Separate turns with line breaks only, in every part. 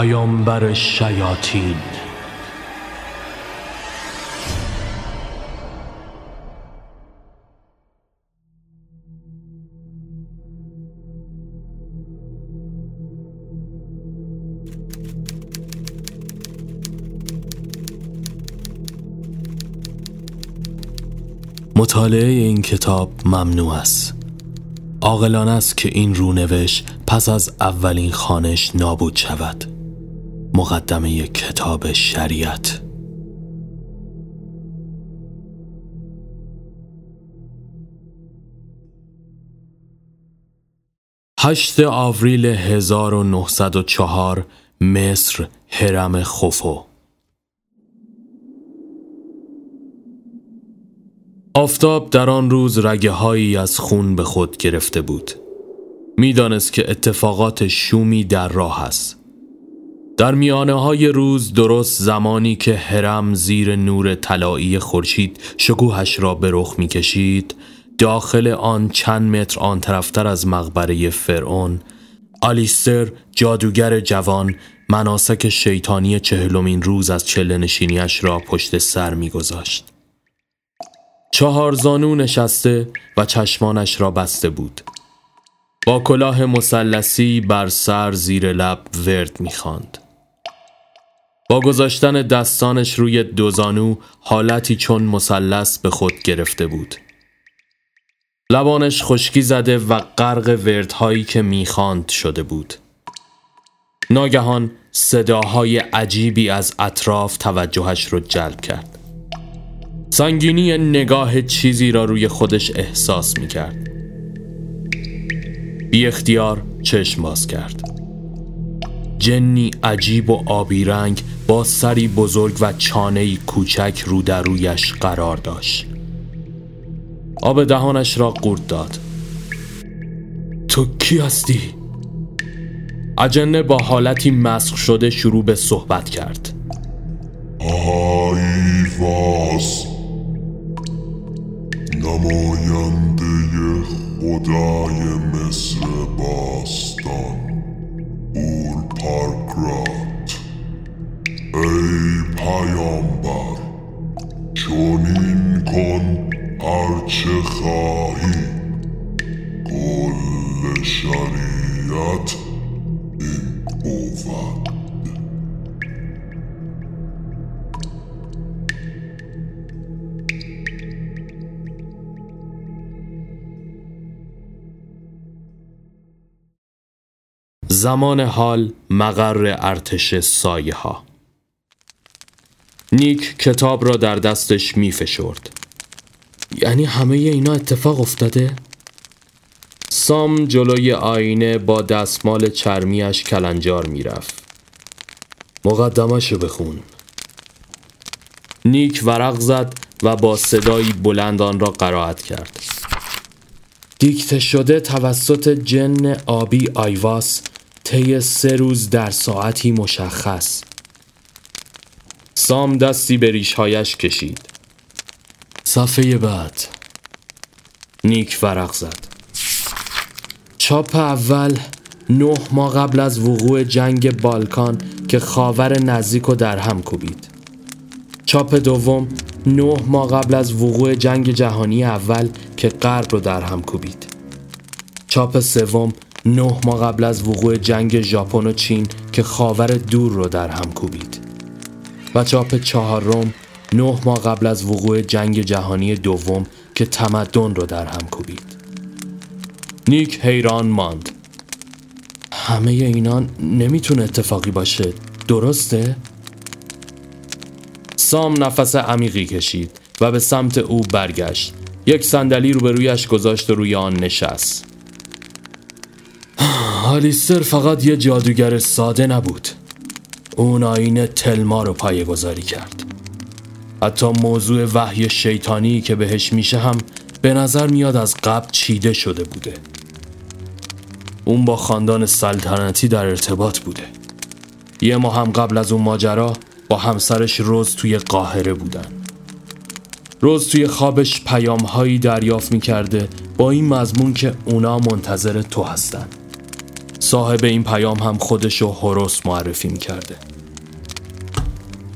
پیامبر شیاطین. مطالعه این کتاب ممنوع است. عاقلانه است که این رونوش پس از اولین خانش نابود شود. مقدمه کتاب شریعت. هشت آوریل 1904 مصر هرم خفو. آفتاب در آن روز رگه هایی از خون به خود گرفته بود. می‌دانست که اتفاقات شومی در راه است. در میانه های روز درست زمانی که هرم زیر نور طلایی خورشید شکوهش را به رخ می‌کشید داخل آن چند متر آن طرفتر از مقبره فرعون آلیستر جادوگر جوان مناسک شیطانی چهلمین روز از چله نشینیش را پشت سر میگذاشت. چهار زانو نشسته و چشمانش را بسته بود. با کلاه مسلسی بر سر زیر لب ورد می‌خواند. با گذاشتن دستانش روی دو زانو حالتی چون مثلث به خود گرفته بود. لبانش خشکی زده و غرق وردهایی که می‌خواند شده بود. ناگهان صداهای عجیبی از اطراف توجهش رو جلب کرد. سنگینی نگاه چیزی را روی خودش احساس می کرد بی اختیار چشم باز کرد جنی عجیب و آبی رنگ با سری بزرگ و چانه کوچک رو در رویش قرار داشت. آب دهانش را قورت داد. تو کی هستی؟ اجنه با حالتی مسخ شده شروع به صحبت کرد.
آیواز نماینده خدای مصر باستان. اول پارکرات ای پیامبر چونین کن هرچه خواهی کل شریعت این بود
زمان حال مقر ارتش سایه ها نیک کتاب را در دستش می فشرد. یعنی همه اینا اتفاق افتاده؟ سام جلوی آینه با دستمال چرمیش کلنجار می‌رفت. مقدمشو بخون. نیک ورق زد و با صدایی بلند آن را قرائت کرد. دیکته شده توسط جن آبی آیواس طی سه روز در ساعتی مشخص. سام دستی به ریشهایش کشید. صفحه بعد. نیک ورق زد. چاپ اول نه ماه قبل از وقوع جنگ بالکان که خاور نزدیک و در هم کوبید. چاپ دوم نه ماه قبل از وقوع جنگ جهانی اول که غرب رو در هم کوبید. چاپ سوم نه ماه قبل از وقوع جنگ ژاپن و چین که خاور دور رو در هم کوبید. و چاپ چهارم نه ماه قبل از وقوع جنگ جهانی دوم که تمدن رو در هم کوبید. نیک حیران ماند. همه اینا نمی‌تونه اتفاقی باشه درسته؟ سام نفس عمیقی کشید و به سمت او برگشت. یک صندلی روبرویش گذاشت و روی آن نشست. هالیستر فقط یه جادوگر ساده نبود. اون آینه تلما رو پایه گذاری کرد. حتی موضوع وحی شیطانی که بهش میشه هم به نظر میاد از قبل چیده شده بوده. اون با خاندان سلطنتی در ارتباط بوده. یه ماه هم قبل از اون ماجرا با همسرش روز توی قاهره بودن. روز توی خوابش پیام هایی دریافت می‌کرده با این مضمون که اونا منتظر تو هستن. صاحب این پیام هم خودشو هوروس معرفی می‌کرده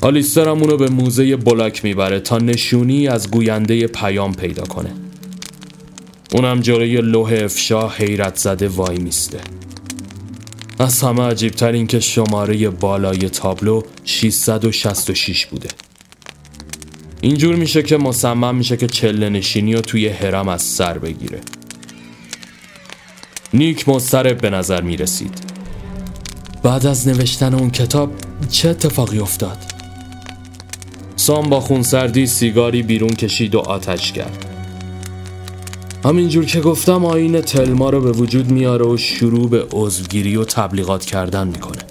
آلیستر هم اونو به موزه بلاک می‌بره تا نشونی از گوینده پیام پیدا کنه. اونم جلوی لوح افشا حیرت زده وای میسته. از همه عجیبتر این که شماره بالای تابلو 666 بوده. اینجور میشه که مصمم میشه که چله نشینی رو توی هرم از سر بگیره. نیک مضطرب به نظر می‌رسید. بعد از نوشتن اون کتاب چه اتفاقی افتاد؟ سام با خونسردی سیگاری بیرون کشید و آتش کرد. همینجور که گفتم آین تلما رو به وجود میاره و شروع به عضوگیری و تبلیغات کردن می‌کنه.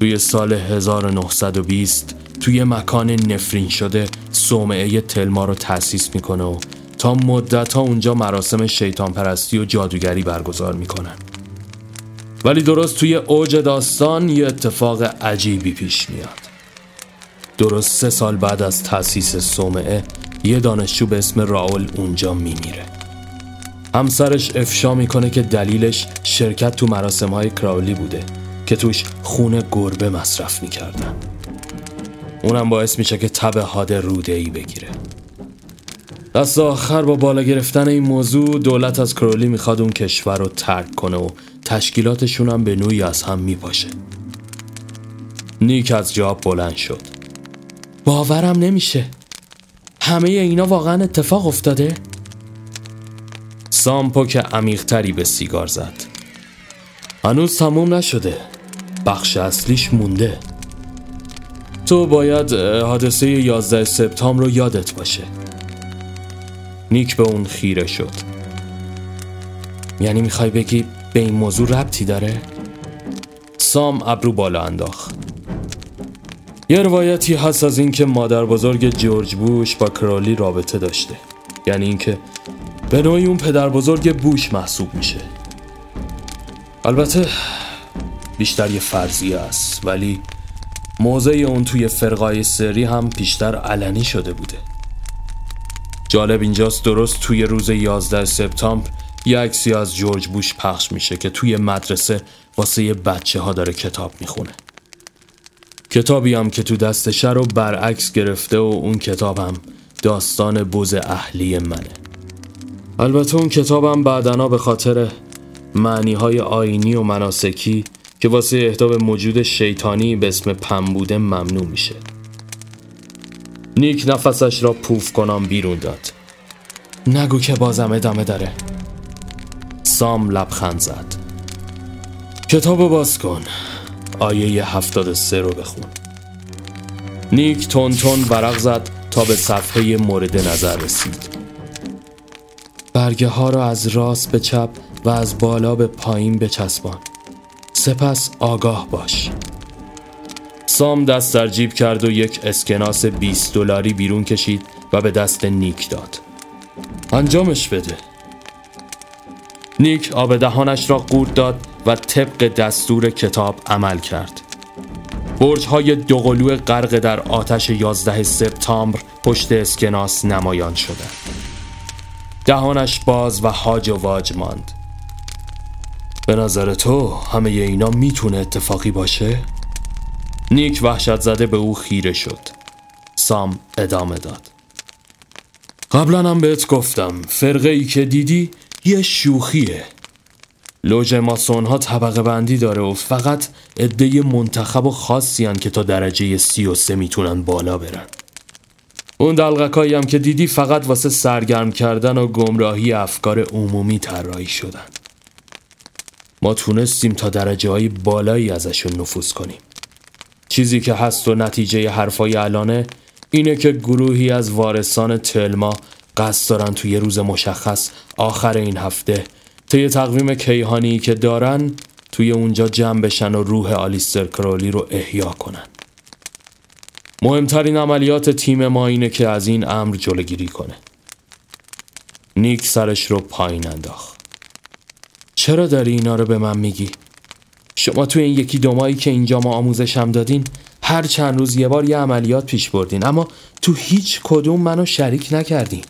توی سال 1920 توی مکان نفرین شده صومعه تلما رو تأسیس می‌کنه و تا مدت ها اونجا مراسم شیطان پرستی و جادوگری برگزار می‌کنن. ولی درست توی اوج داستان یه اتفاق عجیبی پیش میاد. درست سه سال بعد از تأسیس صومعه یه دانشجو به اسم راول اونجا میمیره. همسرش افشا می‌کنه که دلیلش شرکت تو مراسم های کراولی بوده که توش خون گربه مصرف می‌کردن. اونم باعث میشه که تب حاد روده ای بگیره. دست آخر با بالا گرفتن این موضوع دولت از کرولی می‌خواد اون کشور رو ترک کنه و تشکیلاتشون هم به نوعی از هم میپاشه نیک از جاب بلند شد. باورم نمیشه. همه اینا واقعا اتفاق افتاده؟ سامپو که عمیقتری به سیگار زد. هنوز تموم نشده. بخش اصلیش مونده. تو باید حادثه 11 سپتامبر رو یادت باشه. نیک به اون خیره شد. یعنی می‌خوای بگی به این موضوع ربطی داره؟ سام ابرو بالا انداخت. یه روایتی هست از اینکه مادر بزرگ جورج بوش با کرالی رابطه داشته. یعنی اینکه به نوعی اون پدر بزرگ بوش محسوب میشه. البته بیشتر یه فرضیه است ولی موضع اون توی فرقای سری هم بیشتر علنی شده بوده. جالب اینجاست درست توی روز 11 سپتامبر یه عکسی از جورج بوش پخش میشه که توی مدرسه واسه یه بچه ها داره کتاب می‌خونه. کتابی هم که تو دستشه رو برعکس گرفته و اون کتابم داستان بوز اهلی منه. البته اون کتابم بعدنا به خاطر معنی های آینی و مناسکی که واسه اهدا به موجود شیطانی به اسم پنبوده ممنوع میشه. نیک نفسش را پوف کنم بیرون داد. نگو که بازم ادامه داره. سام لبخند زد. کتابو باز کن. آیه 73 رو بخون. نیک تون تون ورق زد تا به صفحه مورد نظر رسید. برگه ها را از راست به چپ و از بالا به پایین بچسبان. سپس آگاه باش. سام دست در جیب کرد و یک اسکناس 20 دلاری بیرون کشید و به دست نیک داد. انجامش بده. نیک آب دهانش را قورت داد و طبق دستور کتاب عمل کرد. برج های دوقلو غرق در آتش 11 سپتامبر پشت اسکناس نمایان شده. دهانش باز و هاج و واج ماند. به نظر تو همه اینا می‌تونه اتفاقی باشه؟ نیک وحشت زده به او خیره شد. سام ادامه داد. قبلا هم بهت گفتم فرقه ای که دیدی یه شوخیه. لوژ ماسون ها طبقه بندی داره و فقط عده منتخب و خاصی که تا درجه سی و سه می‌تونن بالا برن. اون دلغکایی هم که دیدی فقط واسه سرگرم کردن و گمراهی افکار عمومی طراحی شدن. ما تونستیم تا درجه های بالایی ازشون نفوذ کنیم. چیزی که هست و نتیجه حرفای الانه اینه که گروهی از وارثان تلما قصد دارن توی روز مشخص آخر این هفته طی تقویم کیهانی که دارن توی اونجا جمع بشن و روح آلیستر کرولی رو احیا کنن. مهمترین عملیات تیم ما اینه که از این امر جلوگیری کنه. نیک سرش رو پایین انداخت. چرا داری اینا رو به من میگی؟ شما توی این یکی دومایی که اینجا ما آموزشم دادین هر چند روز یه بار یه عملیات پیش بردین. اما تو هیچ کدوم منو شریک نکردین.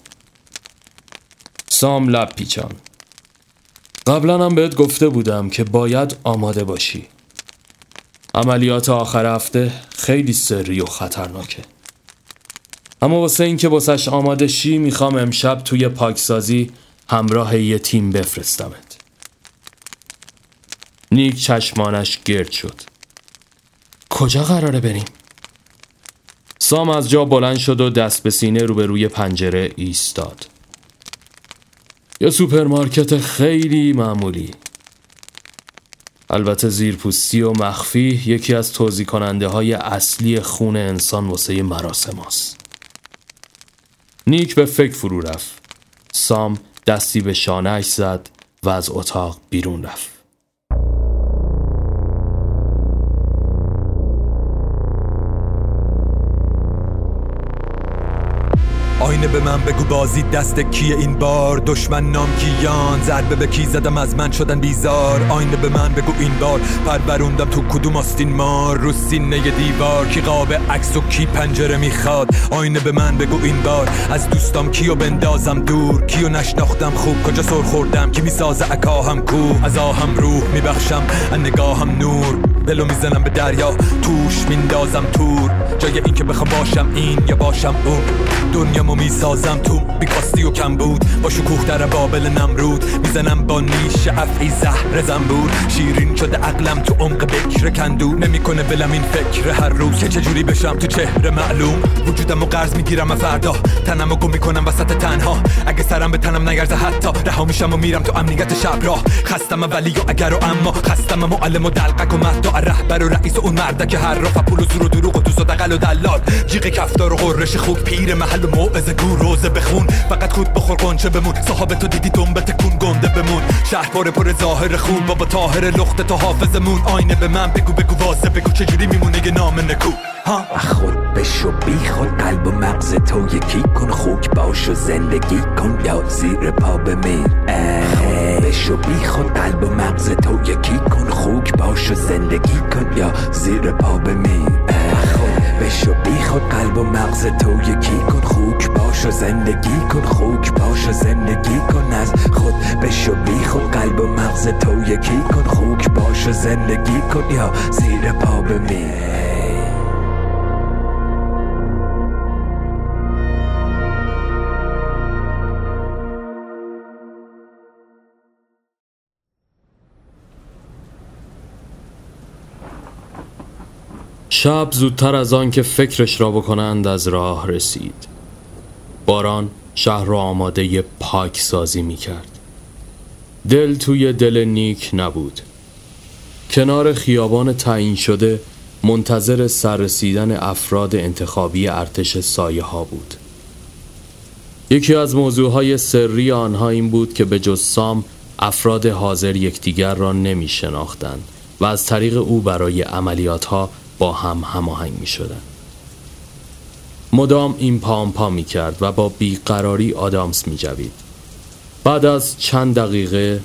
سام لب پیچان قبلا هم بهت گفته بودم که باید آماده باشی. عملیات آخر هفته خیلی سری و خطرناکه. اما واسه اینکه واسش آماده شی می‌خوام امشب توی پاکسازی همراه یه تیم بفرستمت. نیک چشمانش گرد شد. کجا قراره بریم؟ سام از جا بلند شد و دست به سینه روبروی پنجره ایستاد. یه سوپرمارکت خیلی معمولی. البته زیرپوستی و مخفی یکی از توضیح کننده های اصلی خون انسان واسه مراسم هست. نیک به فکر فرو رفت. سام دستی به شانهش زد و از اتاق بیرون رفت.
آینه به من بگو بازی دست کیه این بار؟ دشمن نام کیان؟ ضربه به کی زدم؟ از من شدن بیزار. آینه به من بگو این بار. پروروندم تو کدوم آستین مار؟ رو سینه دیوار. کی قاب عکس و کی پنجره می‌خواد؟ آینه به من بگو این بار. از دوستام کیو بندازم دور؟ کیو نشناختم خوب؟ کجا سر خوردم؟ کی می‌سازه اکاهم کو از آهم روح میبخشم از نگاهم نور. دلو می‌زنم به دریا توش میندازم تور. جای این که بخوام باشم این یا باشم اون. دنیامو می‌سازم تو بیکاستی و کم بود با شکوه در بابل نمرود. می‌زنم با نیش افعی زهر زنبور. شیرین شده عقلم تو عمق بکر کندو نمی‌کنه ولم این فکر هر روز که چجوری بشم تو چهره معلوم. وجودم و قرض می‌گیرم فردا تنم و گم می‌کنم وسط تنها. اگه سرم به تنم نگرزه حتی رها میشم و میرم تو امنیت شب راه خستم ولی و اگر و اما. خستم معلم و دلقک و مهدا رهبر و رئیس و اون مرده که هر رفت پول و زور و دروغ و دوز و دقل و دلال. جیغ کفتار و غرش خوب پیر محل و گو روزه بخون. فقط خود بخور قنچه بمون. صحابه تو دیدی دنبه تکون گنده بمون. شهر پر پر ظاهر خوب بابا طاهر لخت تو حافظمون. آینه به من بگو بگو واسه بگو چجوری میمونه یه نام نکو. ها؟
خود بشو بی خود قلب و مغز تو یکی کن. خوک باش و زندگی کن. یا زیر پا بمیر بشو بی خود قلب و مغز تو یکی کن. خوک باش و زندگی کن. یا زیر پا بمیر بشو بی خود قلب و مغز تو یکی کن خوک باش و زندگی کن خوک باش و زندگی کن از خود بشو بی خود قلب و مغز تو یکی کن خوک باش و زندگی کن یا زیر پا بمیر.
شب زودتر از آن که فکرش را بکنند از راه رسید. باران شهر را آماده پاک سازی می کرد دل توی دل نیک نبود. کنار خیابان تعیین شده منتظر سررسیدن افراد انتخابی ارتش سایه ها بود. یکی از موضوعهای سری آنها این بود که به جز سام افراد حاضر یکدیگر را نمی شناختند و از طریق او برای عملیات ها با هم هماهنگ می شدن. مدام این پام پا می کرد و با بیقراری آدامس می جوید. بعد از چند دقیقه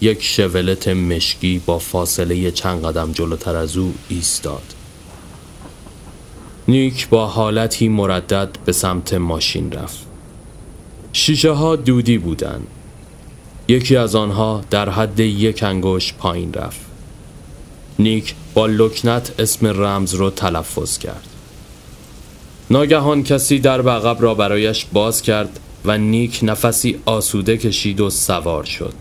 یک شولت مشکی با فاصله چند قدم جلوتر از او ایستاد. نیک با حالتی مردد به سمت ماشین رفت. شیشه ها دودی بودند. یکی از آنها در حد یک انگشت پایین رفت. نیک با لکنت اسم رمز رو تلفظ کرد. ناگهان کسی در عقب را برایش باز کرد و نیک نفسی آسوده کشید و سوار شد.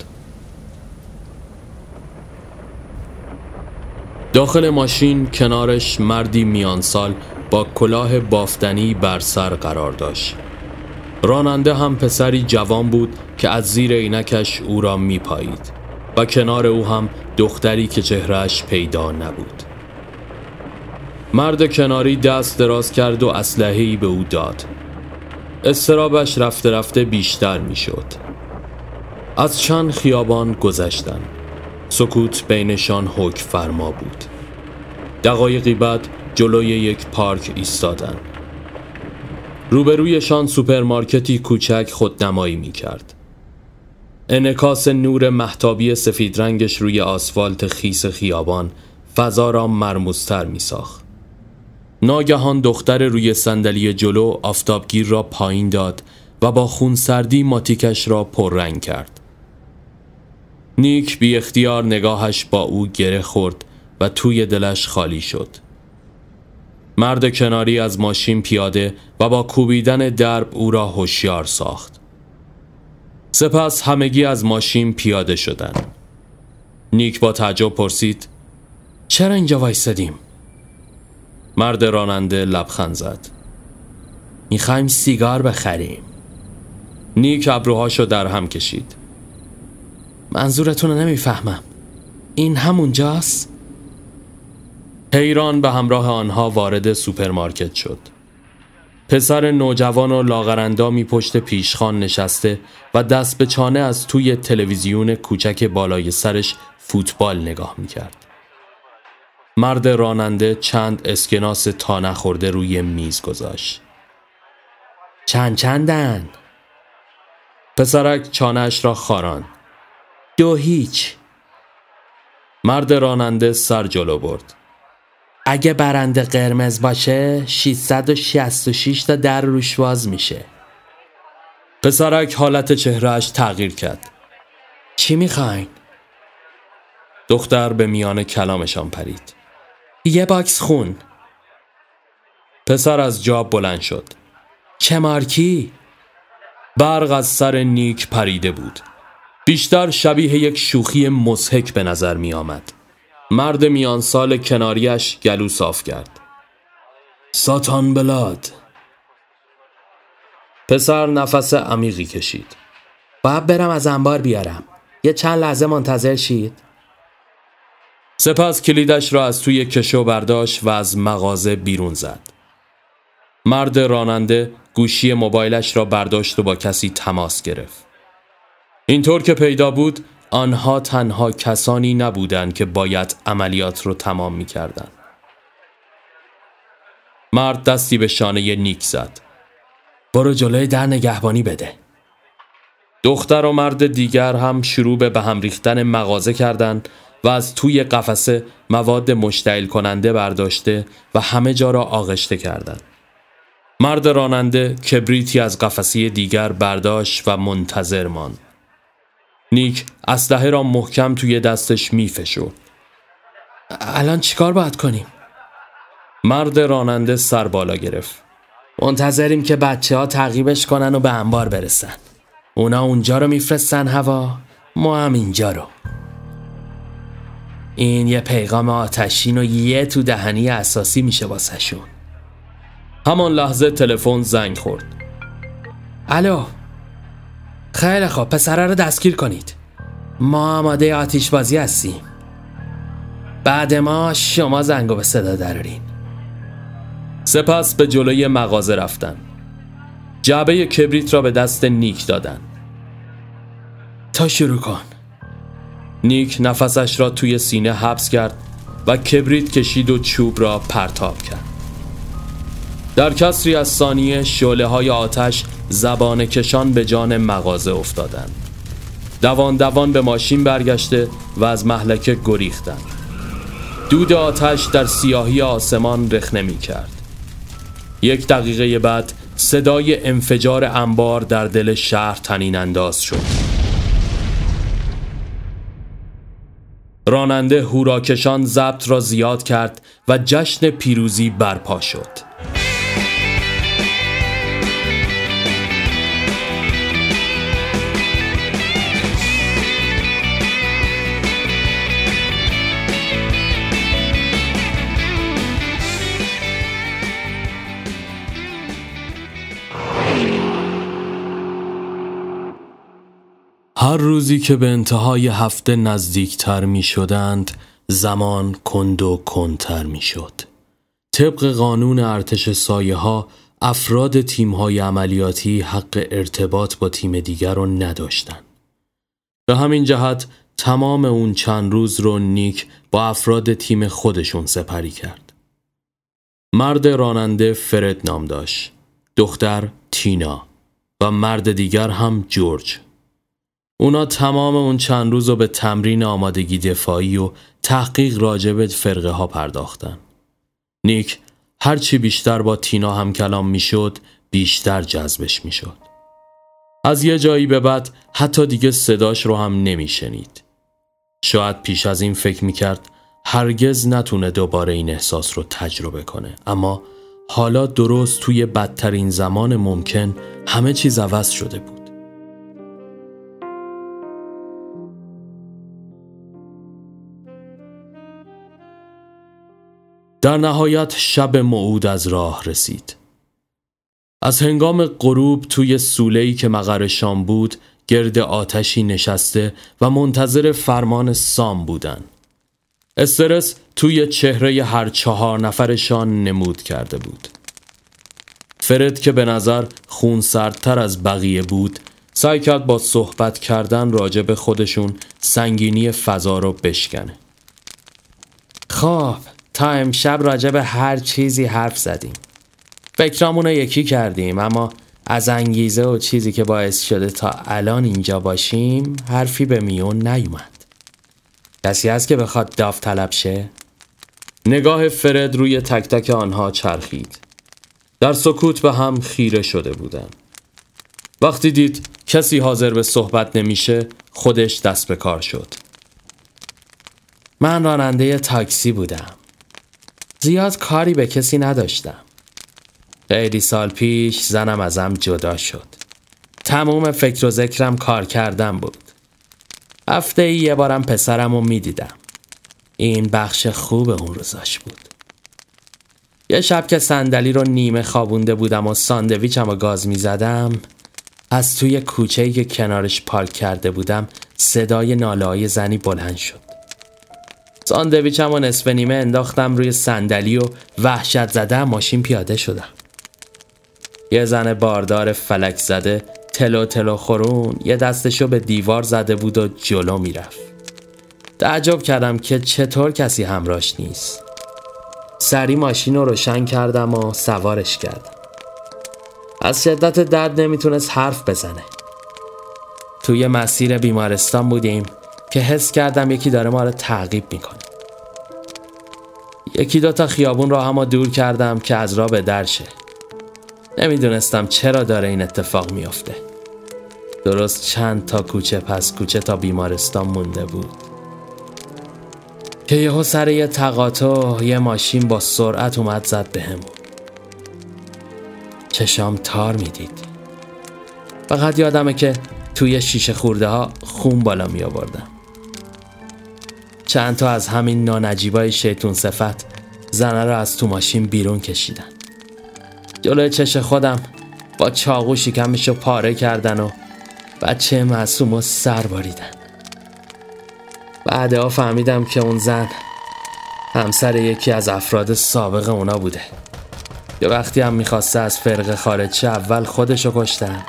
داخل ماشین کنارش مردی میانسال با کلاه بافتنی بر سر قرار داشت. راننده هم پسری جوان بود که از زیر عینکش او را میپایید. و کنار او هم دختری که چهرهش پیدا نبود. مرد کناری دست دراز کرد و اسلحه‌ای به او داد. استرابش رفته رفته بیشتر می‌شد. از چند خیابان گذشتن. سکوت بینشان حک فرما بود. دقایقی بعد جلوی یک پارک ایستادن. روبرویشان سوپرمارکتی کوچک خودنمایی می کرد انعکاس نور مهتابی سفید رنگش روی آسفالت خیس خیابان فضا را مرموزتر می ساخت. ناگهان دختر روی صندلی جلو آفتابگیر را پایین داد و با خونسردی ماتیکش را پررنگ کرد. نیک بی اختیار نگاهش با او گره خورد و توی دلش خالی شد مرد کناری از ماشین پیاده و با کوبیدن درب او را هوشیار ساخت سپس همگی از ماشین پیاده شدند. نیک با تعجب پرسید چرا اینجا وایستدیم؟ مرد راننده لبخند زد. می‌خوایم سیگار بخریم. نیک ابروهاشو در هم کشید. منظورتون نمی‌فهمم. این همونجاست؟ حیران به همراه آنها وارد سوپرمارکت شد. پسر نوجوان و لاغرندامی پشت پیشخان نشسته و دست به چانه از توی تلویزیون کوچک بالای سرش فوتبال نگاه می‌کرد. مرد راننده چند اسکناس تا نخورده روی میز گذاشت. چند چندن؟ پسرک چانهش را خاراند. دو هیچ. مرد راننده سر جلو برد. اگه برنده قرمز باشه 666 تا درک روش باز میشه. پسرک حالت چهرهش تغییر کرد. چی می‌خواین؟ دختر به میان کلامشان پرید. یه باکس خون. پسر از جا بلند شد. چه مارکی؟ برق از سر نیک پریده بود. بیشتر شبیه یک شوخی مزهک به نظر می آمد مرد میان سال کناریش گلو صاف کرد. ساتان بلاد. پسر نفس عمیقی کشید. باید برم از انبار بیارم. یه چند لحظه منتظر شید. سپس کلیدش را از توی کشو برداشت و از مغازه بیرون زد. مرد راننده گوشی موبایلش را برداشت و با کسی تماس گرفت. اینطور که پیدا بود آنها تنها کسانی نبودند که باید عملیات رو تمام می کردن. مرد دستی به شانه نیک زد. برو جلوی در نگهبانی بده. دختر و مرد دیگر هم شروع به به هم ریختن مغازه کردند و از توی قفسه مواد مشتعل کننده برداشته و همه جا را آغشته کردند. مرد راننده کبریتی از قفسه دیگر برداشت و منتظر ماند. نیک اسلحه را محکم توی دستش میفشد الان چیکار باید کنیم؟ مرد راننده سر بالا گرفت. منتظریم که بچه ها تعقیبش کنن و به انبار برسن. اونا اونجا رو میفرستن هوا. ما هم اینجا رو. این یه پیغام آتشین و یه تو دهنی اساسی میشه واسهشون. همان لحظه تلفن زنگ خورد. الو؟ خیلی خوب پسره رو دستگیر کنید. ما آماده آتیش بازی هستیم. بعد ما شما زنگو به صدا درارین. سپس به جلوی مغازه رفتن. جعبه کبریت را به دست نیک دادن. تا شروع کن. نیک نفسش را توی سینه حبس کرد و کبریت کشید و چوب را پرتاب کرد. در کسری از ثانیه شعله های آتش زبان کشان به جان مغازه افتادند. دوان دوان به ماشین برگشته و از محلکه گریختند. دود آتش در سیاهی آسمان رخنه می کرد یک دقیقه بعد صدای انفجار انبار در دل شهر تنین انداز شد. راننده هوراکشان ضبط را زیاد کرد و جشن پیروزی برپا شد. هر روزی که به انتهای هفته نزدیکتر می شدند زمان کند و کندتر می شد. طبق قانون ارتش سایه ها افراد تیم های عملیاتی حق ارتباط با تیم دیگر رو نداشتند. به همین جهت تمام اون چند روز رو نیک با افراد تیم خودشون سپری کرد. مرد راننده فرد نام داشت. دختر تینا و مرد دیگر هم جورج. اونا تمام اون چند روز رو به تمرین آمادگی دفاعی و تحقیق راجب فرقه ها پرداختن. نیک هرچی بیشتر با تینا هم کلام می‌شد بیشتر جذبش می‌شد. از یه جایی به بعد حتی دیگه صداش رو هم نمیشنید. شاید پیش از این فکر می‌کرد هرگز نتونه دوباره این احساس رو تجربه کنه اما حالا درست توی بدترین زمان ممکن همه چیز عوض شده بود در نهایت شب معود از راه رسید. از هنگام غروب توی سوله‌ای که مقر شام بود گرد آتشی نشسته و منتظر فرمان سام بودن. استرس توی چهره هر چهار نفرشان نمود کرده بود. فرد که به نظر خونسردتر از بقیه بود سعی کرد با صحبت کردن راجع به خودشون سنگینی فضا رو بشکنه. خب تا امشب به هر چیزی حرف زدیم. فکرامون رو یکی کردیم اما از انگیزه و چیزی که باعث شده تا الان اینجا باشیم حرفی به میون نیومد. کسی هست که بخواد داوطلب شه؟ نگاه فرد روی تک تک آنها چرخید. در سکوت به هم خیره شده بودن وقتی دید کسی حاضر به صحبت نمیشه خودش دست به کار شد. من راننده تاکسی بودم. زیاد کاری به کسی نداشتم. خیلی سال پیش زنم ازم جدا شد. تموم فکر و ذکرم کار کردن بود. هفته ای یه بارم پسرم رو می‌دیدم. این بخش خوب اون روزاش بود. یه شب که صندلی رو نیمه خوابونده بودم و ساندویچم و گاز می‌زدم از توی کوچه که کنارش پارک کرده بودم صدای ناله زنی بلند شد. ساندویچم و نصف نیمه انداختم روی صندلی و وحشت زده ماشین پیاده شدم. یه زن باردار فلک زده تلو تلو خورون یه دستشو به دیوار زده بود و جلو می‌رفت. تعجب کردم که چطور کسی همراش نیست. سری ماشین رو روشن کردم و سوارش کردم. از شدت درد نمی‌تونست حرف بزنه. توی مسیر بیمارستان بودیم که حس کردم یکی داره ما رو تعقیب می‌کنه. یکی دو تا خیابون را هم دور کردم که از راه به درشه نمی‌دونستم چرا داره این اتفاق میافته. درست چند تا کوچه پس کوچه تا بیمارستان مونده بود. که یهو سر یه تقاطع یه ماشین با سرعت اومد زد بهمون چشام تار می‌دید. فقط یادمه که توی شیشه خورده ها خون بالا می آوردم چند تا از همین نانجیبای شیطون صفت زنه رو از تو ماشین بیرون کشیدن. جلوی چش خودم با چاقو شکمشو پاره کردن و بچه معصوم و سر باریدن. بعدها فهمیدم که اون زن همسر یکی از افراد سابق اونا بوده. یه وقتی هم می‌خواسته از فرق خارج اول خودشو کشتن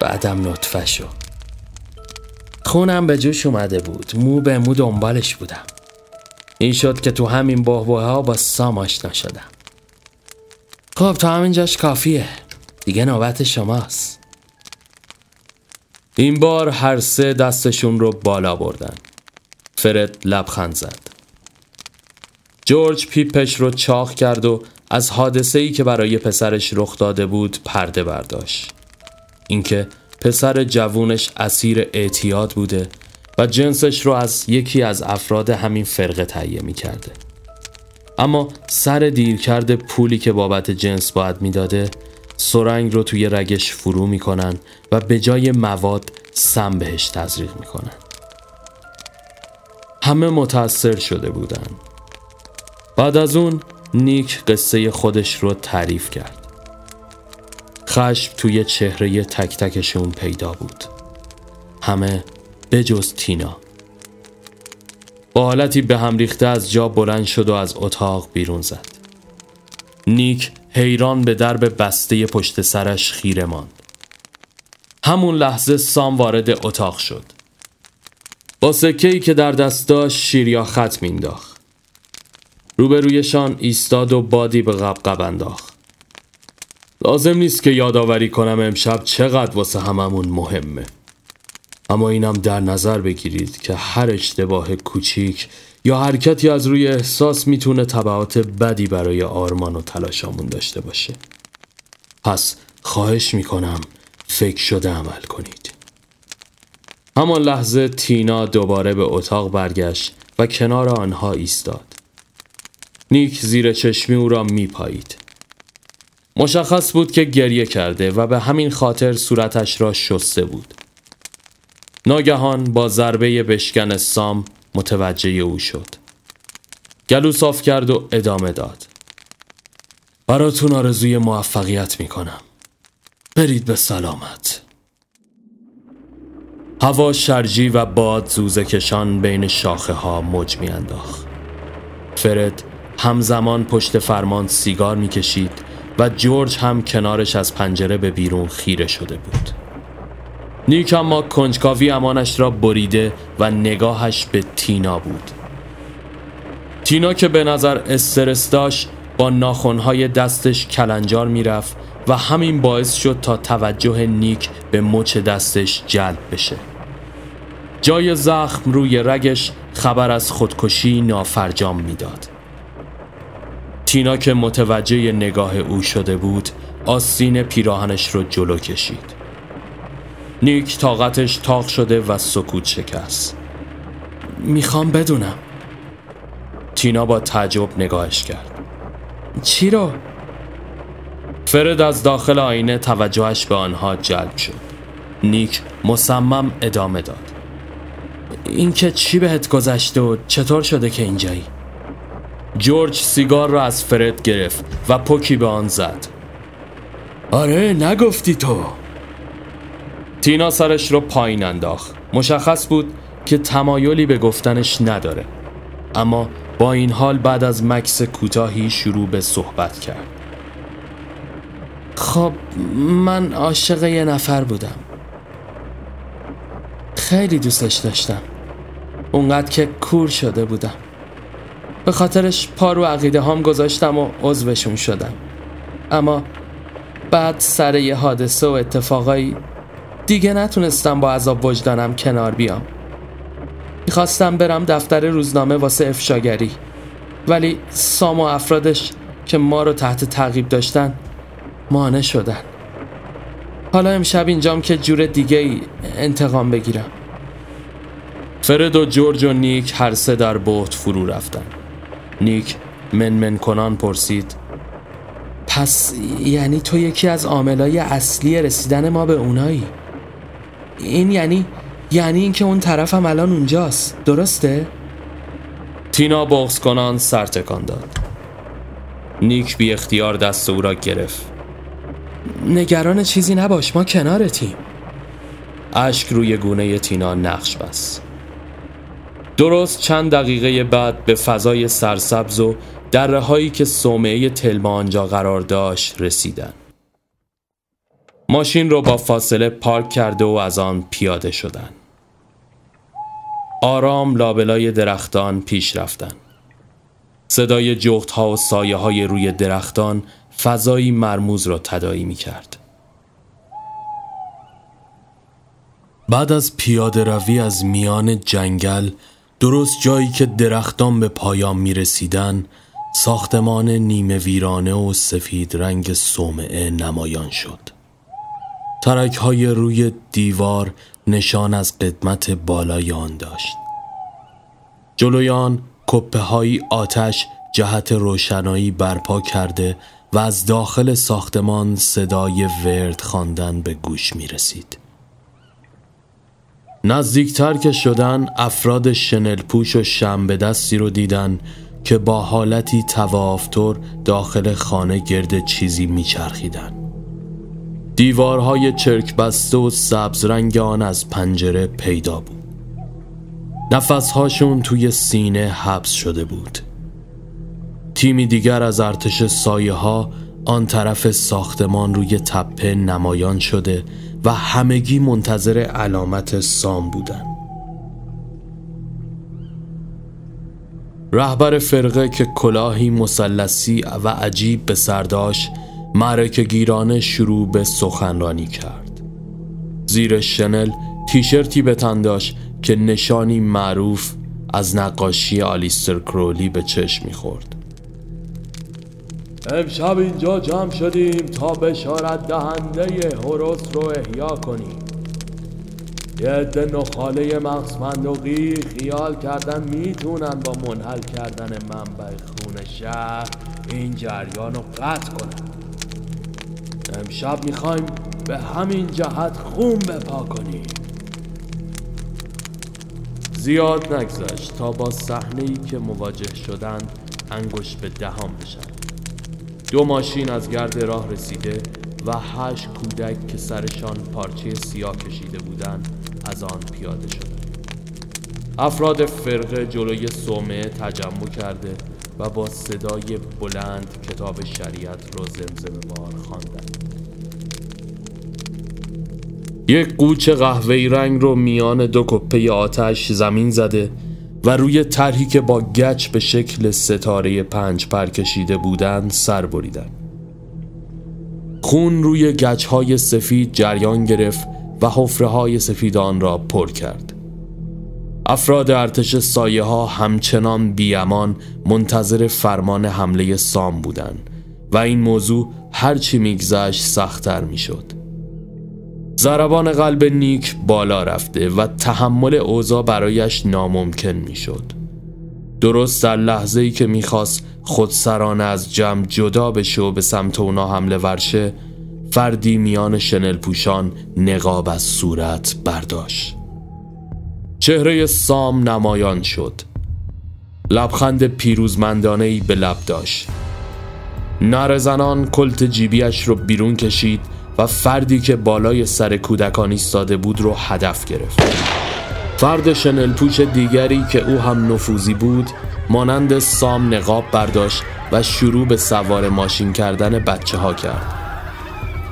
بعدم نطفه شو خونم به جوش اومده بود مو به مو دنبالش بودم. این شد که تو همین بهبه ها با سام آشنا شدم. خب تا همینجاش کافیه. دیگه نوبت شماست. این بار هر سه دستشون رو بالا بردن. فرد لبخند زد. جورج پیپش رو چاخ کرد و از حادثه ای که برای پسرش رخ داده بود پرده برداشت. اینکه پسر جوونش اسیر اعتیاد بوده و جنسش رو از یکی از افراد همین فرقه تهیه می کرده. اما سر دیر کرده پولی که بابت جنس باید می‌داده سرنگ رو توی رگش فرو می‌کنن و به جای مواد سم بهش تزریق می‌کنن. همه متاثر شده بودن. بعد از اون نیک قصه خودش رو تعریف کرد. خشم توی چهره تک تکشون پیدا بود. همه بجز تینا. با حالتی به هم ریخته از جا بلند شد و از اتاق بیرون زد. نیک حیران به درب بسته پشت سرش خیره ماند. همون لحظه سام وارد اتاق شد. با سکه که در دست داشت شیر خط مینداخت روبرویشان ایستاد و بادی به قبقب انداخت. لازم نیست که یادآوری کنم امشب چقدر واسه هممون مهمه. اما اینم در نظر بگیرید که هر اشتباه کوچیک یا حرکتی از روی احساس می‌تونه طبعات بدی برای آرمان و تلاشامون داشته باشه. پس خواهش می‌کنم فکر شده عمل کنید. همان لحظه تینا دوباره به اتاق برگشت و کنار آنها ایستاد. نیک زیر چشمی او را میپایید. مشخص بود که گریه کرده و به همین خاطر صورتش را شسته بود. ناگهان با ضربه بشکن سام متوجه او شد. گلو صاف کرد و ادامه داد. براتون آرزوی موفقیت می‌کنم. برید به سلامت. هوا شرجی و باد زوزه کشان بین شاخه ها موج میانداخت. فرد همزمان پشت فرمان سیگار می‌کشید و جورج هم کنارش از پنجره به بیرون خیره شده بود. نیک اما کنجکاوی امانش را بریده و نگاهش به تینا بود. تینا که به نظر استرس داشت با ناخونهای دستش کلنجار می‌رفت و همین باعث شد تا توجه نیک به مچ دستش جلب بشه. جای زخم روی رگش خبر از خودکشی نافرجام می‌داد. تینا که متوجه نگاه او شده بود آستین پیراهنش رو جلو کشید. نیک طاقتش تاق شده و سکوت شکست. می‌خوام بدونم. تینا با تعجب نگاهش کرد. چی رو؟ فرد از داخل آینه توجهش به آنها جلب شد. نیک مصمم ادامه داد. اینکه چی بهت گذشته و چطور شده که اینجایی؟ جورج سیگار را از فرد گرفت و پوکی به آن زد. آره نگفتی تو. تینا سرش رو پایین انداخت. مشخص بود که تمایلی به گفتنش نداره. اما با این حال بعد از مکس کوتاهی شروع به صحبت کرد. خب من عاشق یه نفر بودم. خیلی دوستش داشتم. اونقدر که کور شده بودم. به خاطرش پارو عقیده هام گذاشتم و عضوشون شدم. اما بعد سر یه حادثه و اتفاقایی دیگه نتونستم با عذاب وجدانم کنار بیام. می‌خواستم برم دفتر روزنامه واسه افشاگری. ولی سام و افرادش که ما رو تحت تعقیب داشتن مانع شدن. حالا امشب اینجام که جور دیگه ای انتقام بگیرم. فرد و جورج و نیک هر سه در بوت فرو رفتن. نیک منمن کنان پرسید پس یعنی تو یکی از عاملای اصلی رسیدن ما به اونایی؟ این یعنی یعنی اینکه اون طرفم الان اونجاست. درسته؟ تینا بغز کنان سر تکان داد. نیک بی اختیار دست او را گرفت. نگران چیزی نباش ما کنارتیم. اشک روی گونه تینا نقش بست. درست چند دقیقه بعد به فضای سرسبز و دره هایی که صومعه تلما آنجا قرار داشت رسیدن. ماشین رو با فاصله پارک کرده و از آن پیاده شدن. آرام لابلای درختان پیش رفتن. صدای جغت ها و سایه های روی درختان فضایی مرموز را تدایی می کرد. بعد از پیاده روی از میان جنگل درست جایی که درختان به پایان می رسیدن ساختمان نیمه ویرانه و سفید رنگ صومعه نمایان شد. ترک های روی دیوار نشان از قدمت بالای آن داشت جلوی آن کپه های آتش جهت روشنایی برپا کرده و از داخل ساختمان صدای ورد خواندن به گوش می رسید. نزدیکتر که شدن افراد شنل پوش و شنبه دستی رو دیدن که با حالتی توافتر داخل خانه گرد چیزی میچرخیدن. دیوارهای چرک بسته و سبز رنگ آن از پنجره پیدا بود. نفسهاشون توی سینه حبس شده بود. تیمی دیگر از ارتش سایه ها آن طرف ساختمان روی تپه نمایان شده و همگی منتظر علامت سام بودن رهبر فرقه که کلاهی مسلسی و عجیب به سرداش معرکه گیرانه شروع به سخنرانی کرد. زیر شنل تیشرتی به تن داشت که نشانی معروف از نقاشی آلیستر کرولی به چشم می‌خورد. امشب اینجا جمع شدیم تا بشارت دهنده هروس رو احیا کنیم. یه عده نخاله مغزمندقی خیال کردن می‌تونن با منحل کردن منبع خون شهر این جریان رو قطع کنن. امشب می‌خوایم به همین جهت خون بپا کنیم. زیاد نگذشت تا با صحنه ای که مواجه شدند انگشت به دهان بشن دو ماشین از گرد راه رسیده و هشت کودک که سرشان پارچه سیاه کشیده بودند از آن پیاده شدند. افراد فرقه جلوی صومعه تجمع کرده و با صدای بلند کتاب شریعت را زمزمه بار خواندند. یک قوچ قهوه‌ای رنگ رو میان دو کپه آتش زمین زده و روی طرحی که با گچ به شکل ستاره پنج پر کشیده بودند سر بریدن خون روی گچ های سفید جریان گرفت و حفره های سفید آن را پر کرد افراد ارتش سایه ها همچنان بیامان منتظر فرمان حمله سام بودند و این موضوع هرچی میگذشت سختتر می‌شد. ضربان قلب نیک بالا رفته و تحمل اوضاع برایش ناممکن می‌شد. درست در لحظه ای که می‌خواست خودسرانه از جمع جدا بشه و به سمت اونا حمله ورشه فردی میان شنل پوشان نقاب از صورت برداشت. چهره سام نمایان شد. لبخند پیروزمندانه ای به لب داشت. نرزنان کلت جیبیش رو بیرون کشید و فردی که بالای سر کودکان ایستاده بود رو هدف گرفت. فرد شنل پوش دیگری که او هم نفوذی بود مانند سام نقاب برداشت و شروع به سوار ماشین کردن بچه ها کرد.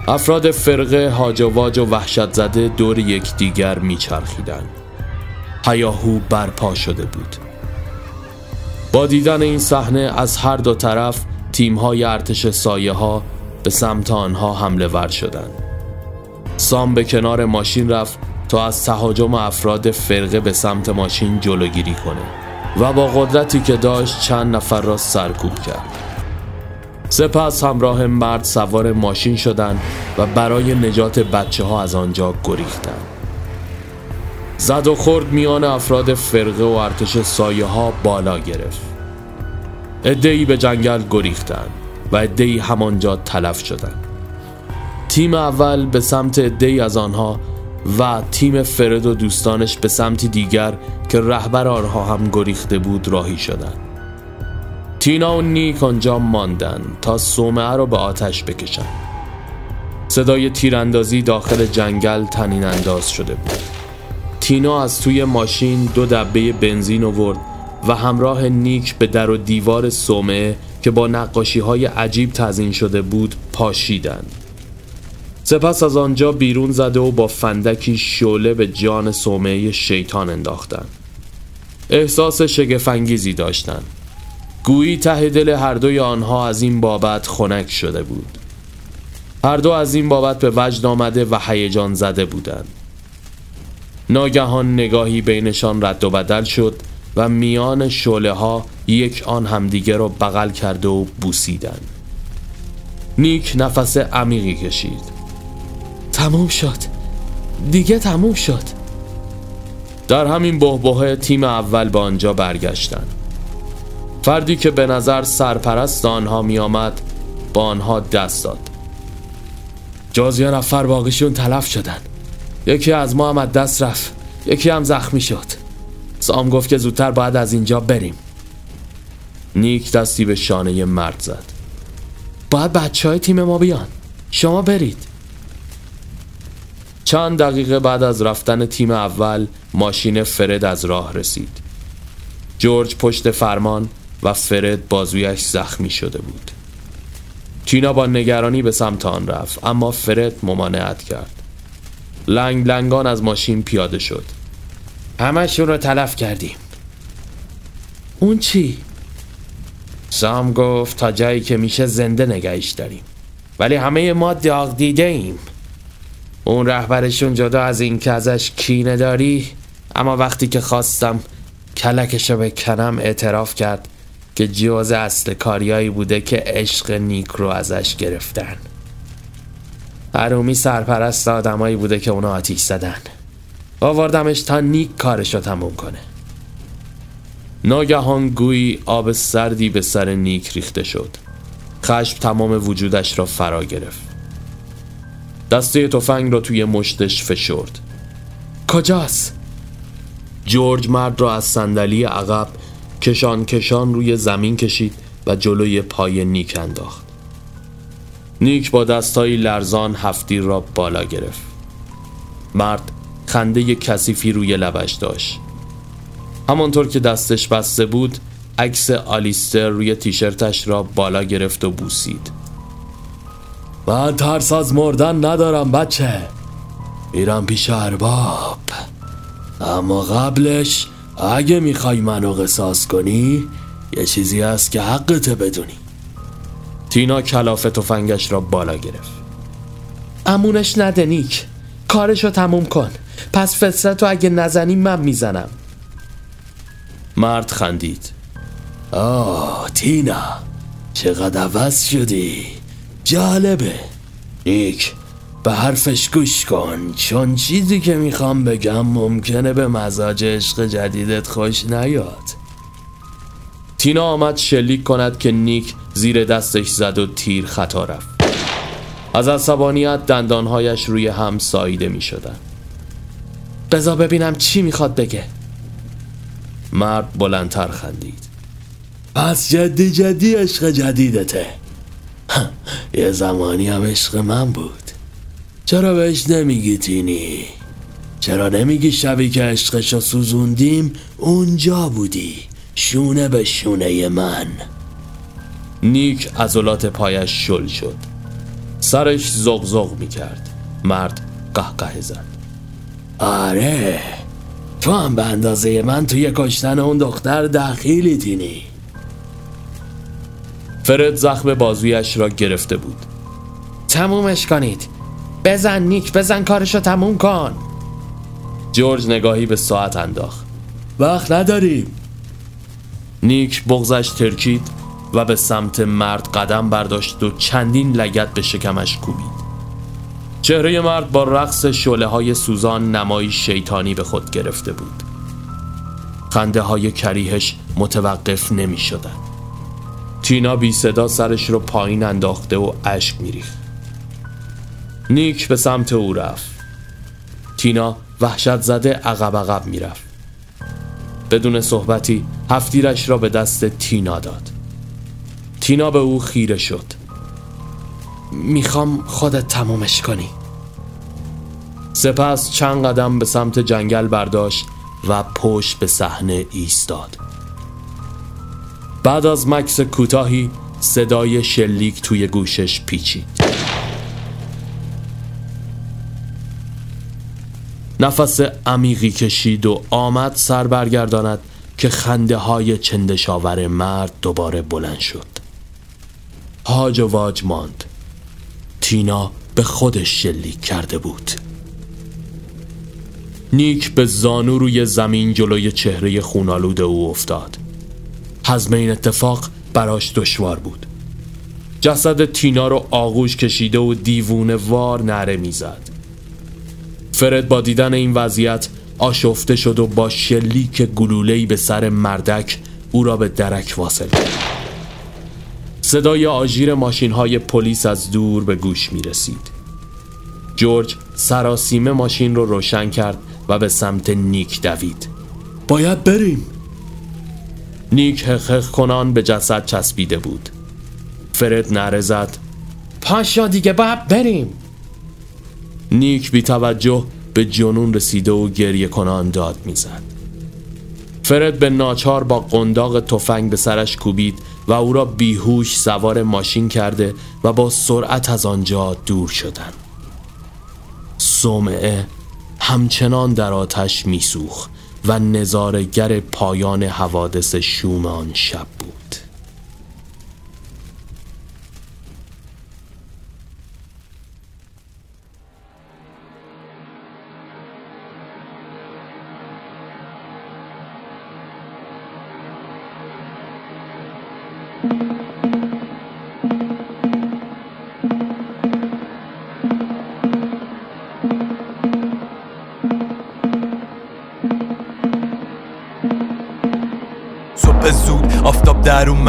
افراد فرقه هاج و وحشت زده دور یکدیگر میچرخیدند. هیاهو برپا شده بود. با دیدن این صحنه از هر دو طرف تیم‌های ارتش سایه ها به سمت آنها حمله ور شدند. سام به کنار ماشین رفت تا از تهاجم افراد فرقه به سمت ماشین جلوگیری کنه و با قدرتی که داشت چند نفر را سرکوب کرد. سپس همراه مرد سوار ماشین شدند و برای نجات بچه ها از آنجا گریختند. زد و خورد میان افراد فرقه و ارتش سایه ها بالا گرفت. ادهی به جنگل گریختند. و عدهای همانجا تلف شدند. تیم اول به سمت عدهای از آنها و تیم فرد و دوستانش به سمت دیگر که رهبر آنها هم گریخته بود راهی شدند. تینا و نیک آنجا ماندن تا صومعه را به آتش بکشند. صدای تیراندازی داخل جنگل تنین انداز شده بود. تینا از توی ماشین دو دبه بنزین آورد و همراه نیک به در و دیوار صومعه که با نقاشی های عجیب تزین شده بود پاشیدند. سپس از آنجا بیرون زده و با فندکی شعله به جان سومه شیطان انداختند. احساس شگفنگیزی داشتند. گویی ته دل هر دوی آنها از این بابت خنک شده بود. هر دو از این بابت به وجد آمده و هیجان زده بودند. ناگهان نگاهی بینشان رد و بدل شد و میان شله ها یک آن همدیگه رو بغل کرده و بوسیدن. نیک نفس عمیقی کشید.
تموم شد. دیگه تموم شد.
در همین بهبهه تیم اول به آنجا برگشتن. فردی که به نظر سرپرست آنها می آمد با آنها دست داد.
جز یه نفر باقیشون تلف شدن. یکی از ما هم از دست رفت. یکی هم زخمی شد. سام گفت که زودتر باید از اینجا بریم.
نیک دستی به شانه مرد زد.
باید بچه های تیم ما بیان. شما برید.
چند دقیقه بعد از رفتن تیم اول ماشین فرد از راه رسید. جورج پشت فرمان و فرد بازویش زخمی شده بود. تینا با نگرانی به سمت آن رفت اما فرد ممانعت کرد. لنگ لنگان از ماشین پیاده شد.
همشون رو تلف کردیم. اون چی؟
سام گفت تا جایی که میشه زنده نگهش داریم. ولی همه ما داغ دیده ایم. اون رهبرشون جدا از این که ازش کینه داری اما وقتی که خواستم کلکشو بکنم اعتراف کرد که جواز اصل کاریایی بوده که عشق نیک رو ازش گرفتن. هرومی سرپرست آدمایی بوده که اونا آتیش زدن.
آوردمش تا نیک کارشو تموم کنه.
ناگهان گویی آب سردی به سر نیک ریخته شد. خشم تمام وجودش را فرا گرفت. دسته تفنگ را توی مشتش فشرد.
کجاست؟
جورج مرد را از صندلی عقب کشان کشان روی زمین کشید و جلوی پای نیک انداخت. نیک با دستایی لرزان هفتیر را بالا گرفت. مرد خنده کثیفی روی لبش داشت. همانطور که دستش بسته بود عکس آلیستر روی تیشرتش را بالا گرفت و بوسید.
من ترس از مردن ندارم بچه. میرم پیش ارباب. اما قبلش اگه می‌خوای منو قصاص کنی یه چیزی هست که حقته بدونی.
تینا کلاف تفنگش را بالا گرفت.
امونش نده نیک. کارشو تموم کن. پس فطرتو اگه نزنی من می‌زنم.
مرد خندید.
آه تینا چقدر عوض شدی. جالبه. نیک به حرفش گوش کن. چون چیزی که می‌خوام بگم ممکنه به مزاج عشق جدیدت خوش نیاد.
تینا آمد شلیک کند که نیک زیر دستش زد و تیر خطا رفت. از عصبانیت دندانهایش روی هم ساییده می
بزا ببینم چی می‌خواد بگه.
مرد بلندتر خندید.
پس جدی جدی عشق جدیدته. یه زمانی هم عشق من بود. چرا بهش نمیگی تینی؟ چرا نمیگی شبی که عشقشو سوزوندیم اونجا بودی شونه به شونه من؟
نیک عضلات پایش شل شد. سرش زغزغ می کرد مرد قهقه زد.
آره. تو هم به اندازه من توی کشتن اون دختر دخیلی تینی.
فرد زخم بازویش را گرفته بود.
تمومش کنید. بزن نیک بزن کارشو تموم کن.
جورج نگاهی به ساعت انداخت.
وقت نداریم.
نیک بغزش ترکید و به سمت مرد قدم برداشت و چندین لگت به شکمش کوبید. چهره مرد با رقص شله های سوزان نمایی شیطانی به خود گرفته بود. خنده های کریهش متوقف نمی شدن. تینا بی صدا سرش رو پایین انداخته و اشک میریخت. نیک به سمت او رفت. تینا وحشت زده عقب عقب می‌رفت. بدون صحبتی هفتیرش را به دست تینا داد. تینا به او خیره شد.
می‌خوام خودت تمومش کنی.
سپس چند قدم به سمت جنگل برداشت و پشت به صحنه ایستاد. بعد از مکس کوتاهی صدای شلیک توی گوشش پیچید. نفس عمیقی کشید و آمد سر برگرداند که خنده های چندشاور مرد دوباره بلند شد. هاج و واج ماند. تینا به خودش شلیک کرده بود. نیک به زانو روی زمین جلوی چهره خونالود او افتاد. حزم این اتفاق براش دشوار بود. جسد تینا رو آغوش کشیده و دیوونه وار نره می‌زد. فرد با دیدن این وضعیت آشفته شد و با شلیک گلولهی به سر مردک او را به درک واصل کرد. صدای آژیر ماشین های پلیس از دور به گوش می رسید جورج سراسیمه ماشین رو روشن کرد و به سمت نیک دوید.
باید بریم.
نیک حقق کنان به جسد چسبیده بود. فرد نره زد.
پاشا دیگه باید بریم.
نیک بی توجه به جنون رسیده و گریه کنان داد می‌زد. فرد به ناچار با قنداق تفنگ به سرش کوبید و او را بیهوش سوار ماشین کرده و با سرعت از آنجا دور شدن. سومعه همچنان در آتش میسوخ و نظارگر پایان حوادث شوم آن شب بود.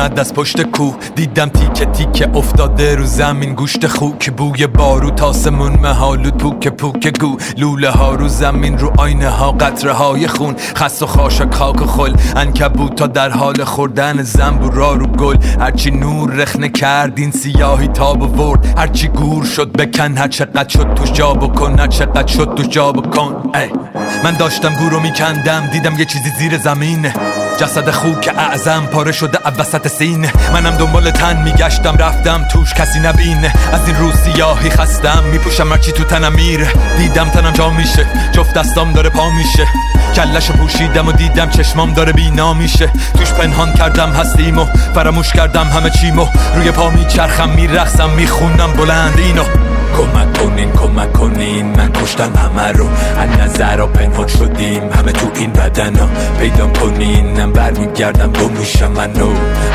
اومد از پشت کوه. دیدم تیکه تیکه افتاده رو زمین. گوشت خوک بوی بارو. تاسمون مهالود پوک پوک گو. لوله ها رو زمین رو آینه ها قطره های خون. خس و خاشک خاک خل. انکبوت تا در حال خوردن زنبورا رو گل. هرچی نور رخنه کردین سیاهی تاب و ورد هرچی گور شد بکن هر چقدر شد توش جا بکن. هر چقدر شد توش جا بکن. ای. من داشتم گورو میکندم دیدم یه چیزی زیر زمین جسد خوک اعظم پاره شده وسط سینه منم دنبال تن میگشتم رفتم توش کسی نبینه از این روز سیاهی خستم میپوشم هرچی تو تنم میره دیدم تنم جا میشه جفت دستام داره پا میشه. کلشو پوشیدم و دیدم چشمام داره بینا میشه. توش پنهان کردم هستیم و فراموش کردم همه چیمو. روی پا میچرخم میرخسم می‌خونم بلند اینو. کمک کنین کمک کنین من کشتم همه رو. از نظر و پنهان شدیم. همه تو این بدن ها پیدا کنین. من برمیگردم گم میشم منو.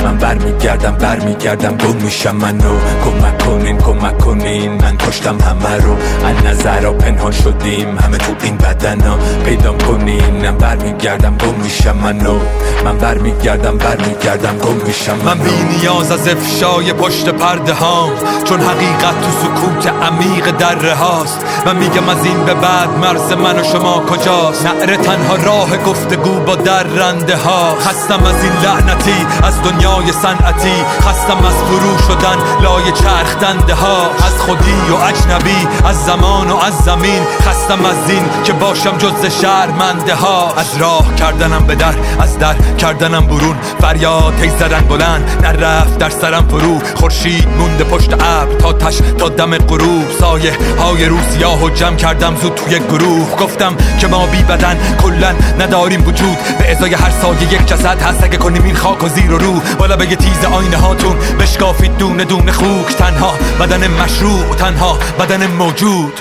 من برمیگردم برمیگردم گم میشم منو. کمک کنین کمک کنین من کشتم همه رو. از نظر و پنهان شدیم. همه تو این بدن ها پیدا کنین. من برمیگردم گم میشم منو. من برمیگردم برمیگردم گم میشم من بی نیاز از افشای پشت پرده ها چون حقیقت تو سکوت عمیق در هاست من میگم از این به بعد مرز من و شما کجاست؟ نعره تنها راه گفتگو با در رنده ها خستم از این لعنتی از دنیای صنعتی. خستم از فرو شدن لای چرخ دنده ها. از خودی و اجنبی از زمان و از زمین. خستم از این که باشم جز شرمنده ها. از راه کردنم به در از در کردنم برون. فریاد تیز زدن بلند نرفت در سرم فرو. خورشید مونده پشت ابر تا تش تا دم غروب سایه های رو سیاه و جمع کردم زود توی گروه. گفتم که ما بی بدن کلا نداریم وجود. به ازای هر سایه یک جسد هست. اگه کنیم این خاک و زیر و رو. بالا بگه تیز آینه هاتون بشکافید دونه دونه خوک. تنها بدن مشروع تنها بدن موجود.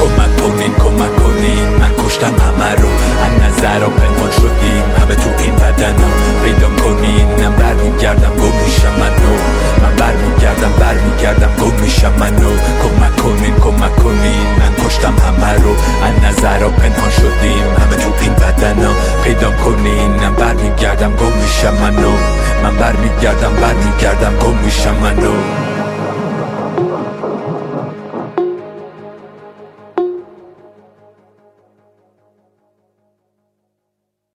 کمک کنین کمک کنین. من کشتم همه رو. از نظر و پنهان شدیم. همه تو این بدن ها. پیدا کنین. من برمیگردم گم میشم من برمیگردم برمیگردم. گم میشم منو. کمک کنین کمک کنین من کشتم همه رو. از نظر پنهان شدیم. همه تو این بدن ها پیدا کنین. من برمیگردم گم میشم منو. من برمیگردم برمیگردم گم میشم منو.